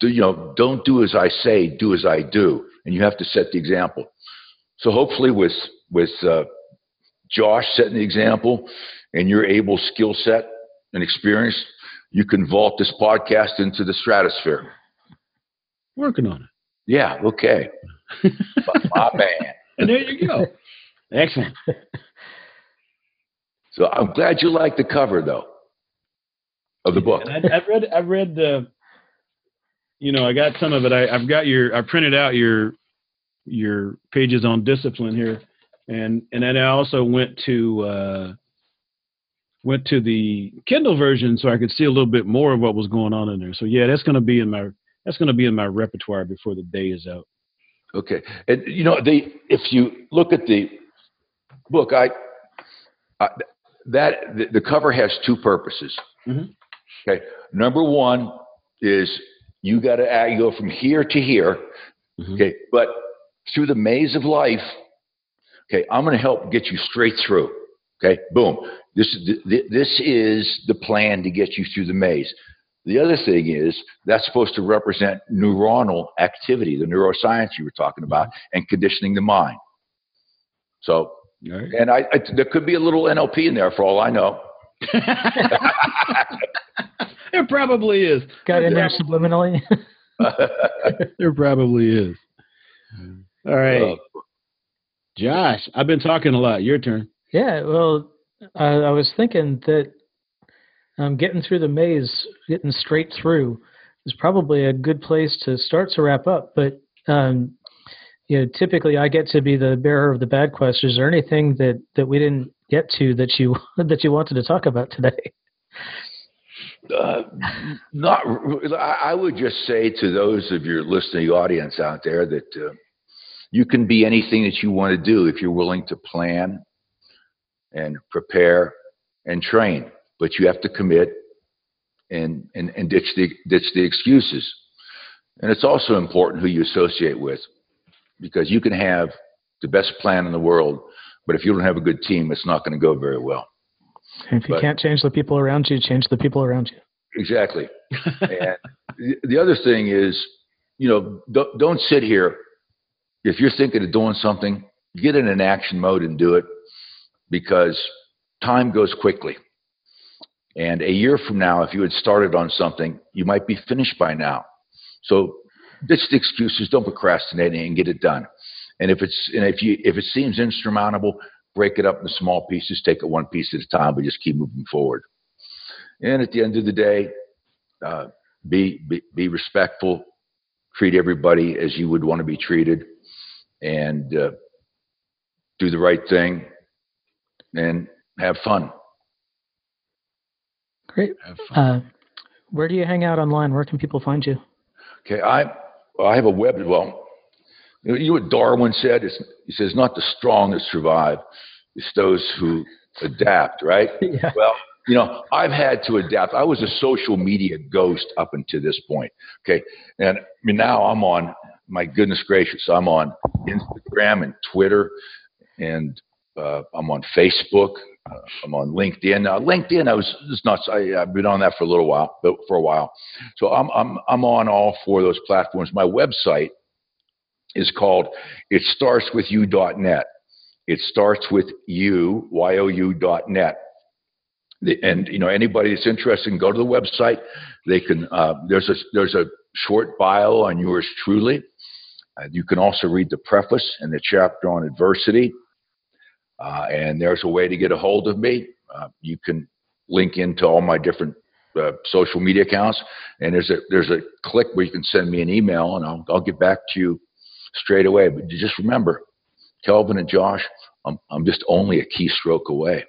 do you know? Don't do as I say, do as I do, and you have to set the example. So hopefully, with with uh, Josh setting the example and your able skill set and experience, you can vault this podcast into the stratosphere. Working on it. Yeah, okay. My man. And there you go. Excellent. So I'm glad you like the cover though of the book. I, have read I've read the you know, I got some of it. I, I've got your I printed out your your pages on discipline here and and then I also went to uh, went to the Kindle version so I could see a little bit more of what was going on in there. So yeah, that's going to be in my that's going to be in my repertoire before the day is out. Okay, and you know the if you look at the book, I, I that the, the, cover has two purposes. Mm-hmm. Okay, number one is you got to go from here to here. Mm-hmm. Okay, but through the maze of life, Okay, I'm going to help get you straight through. Okay, boom. This this is the plan to get you through the maze. The other thing is that's supposed to represent neuronal activity, the neuroscience you were talking about, and conditioning the mind. So, right. and I, I there could be a little NLP in there for all I know. there probably is. Got in there subliminally. there probably is. All right. Uh, Josh, I've been talking a lot. Your turn. Yeah, well, I, I was thinking that um, getting through the maze, getting straight through, is probably a good place to start to wrap up. But um, you know, typically I get to be the bearer of the bad questions. Is there anything that that we didn't get to that you that you wanted to talk about today? Uh, not. I would just say to those of your listening audience out there that. Uh, you can be anything that you want to do if you're willing to plan and prepare and train. But you have to commit and, and, and ditch, the, ditch the excuses. And it's also important who you associate with because you can have the best plan in the world, but if you don't have a good team, it's not going to go very well. If you but, can't change the people around you, change the people around you. Exactly. and the, the other thing is, you know, don't, don't sit here if you're thinking of doing something, get in an action mode and do it because time goes quickly. And a year from now, if you had started on something, you might be finished by now. So ditch the excuses, don't procrastinate and get it done. And if it's and if you if it seems insurmountable, break it up into small pieces, take it one piece at a time, but just keep moving forward. And at the end of the day, uh, be, be be respectful, treat everybody as you would want to be treated, and uh, do the right thing and have fun. Great. Have fun. Uh, where do you hang out online? Where can people find you? Okay, I I have a web. Well, you know, what Darwin said? It's, he says, "Not the strong that survive; it's those who adapt." Right? yeah. Well, you know, I've had to adapt. I was a social media ghost up until this point. Okay, and I mean now I'm on. My goodness gracious, I'm on Instagram and Twitter, and uh, I'm on Facebook. Uh, I'm on LinkedIn. Now, LinkedIn, I was it's not. I, I've been on that for a little while, but for a while. So I'm I'm I'm on all four of those platforms. My website is called it starts with you.net. It starts with you, Y-O-U dot net. And you know anybody that's interested can go to the website. They can. Uh, there's a there's a short bio on yours truly. Uh, you can also read the preface and the chapter on adversity. Uh, and there's a way to get a hold of me. Uh, you can link into all my different uh, social media accounts, and there's a there's a click where you can send me an email, and I'll I'll get back to you straight away. But you just remember, Kelvin and Josh, I'm I'm just only a keystroke away.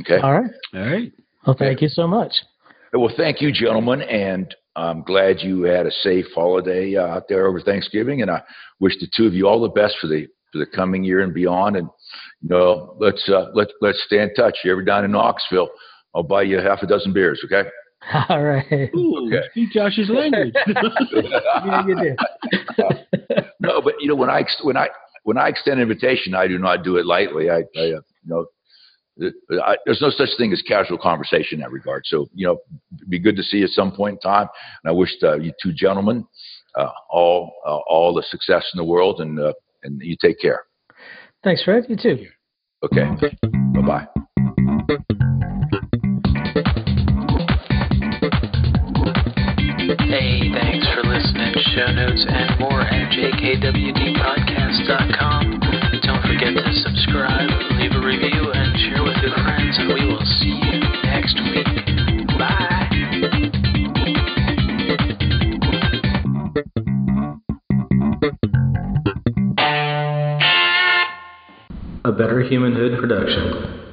Okay. All right. All right. Well, thank you so much. Well, thank you, gentlemen, and I'm glad you had a safe holiday uh, out there over Thanksgiving, and I wish the two of you all the best for the for the coming year and beyond. And you know, let's uh, let let's stay in touch. You're ever down in Knoxville, I'll buy you half a dozen beers. Okay. All right. Ooh, Okay. speak Josh's language. yeah, you do. no, but you know when I when I when I extend an invitation, I do not do it lightly. I, I uh, you know. I, there's no such thing as casual conversation in that regard. So, you know, be good to see you at some point in time. And I wish uh, you two gentlemen uh, all uh, all the success in the world, and uh, and you take care. Thanks, Fred. You too. Okay. Bye bye. Hey, thanks for listening. Show notes and more at jkwdpodcast.com. Don't forget to subscribe, leave a review, and share with your friends, and we will see you next week. Bye. A Better Humanhood production.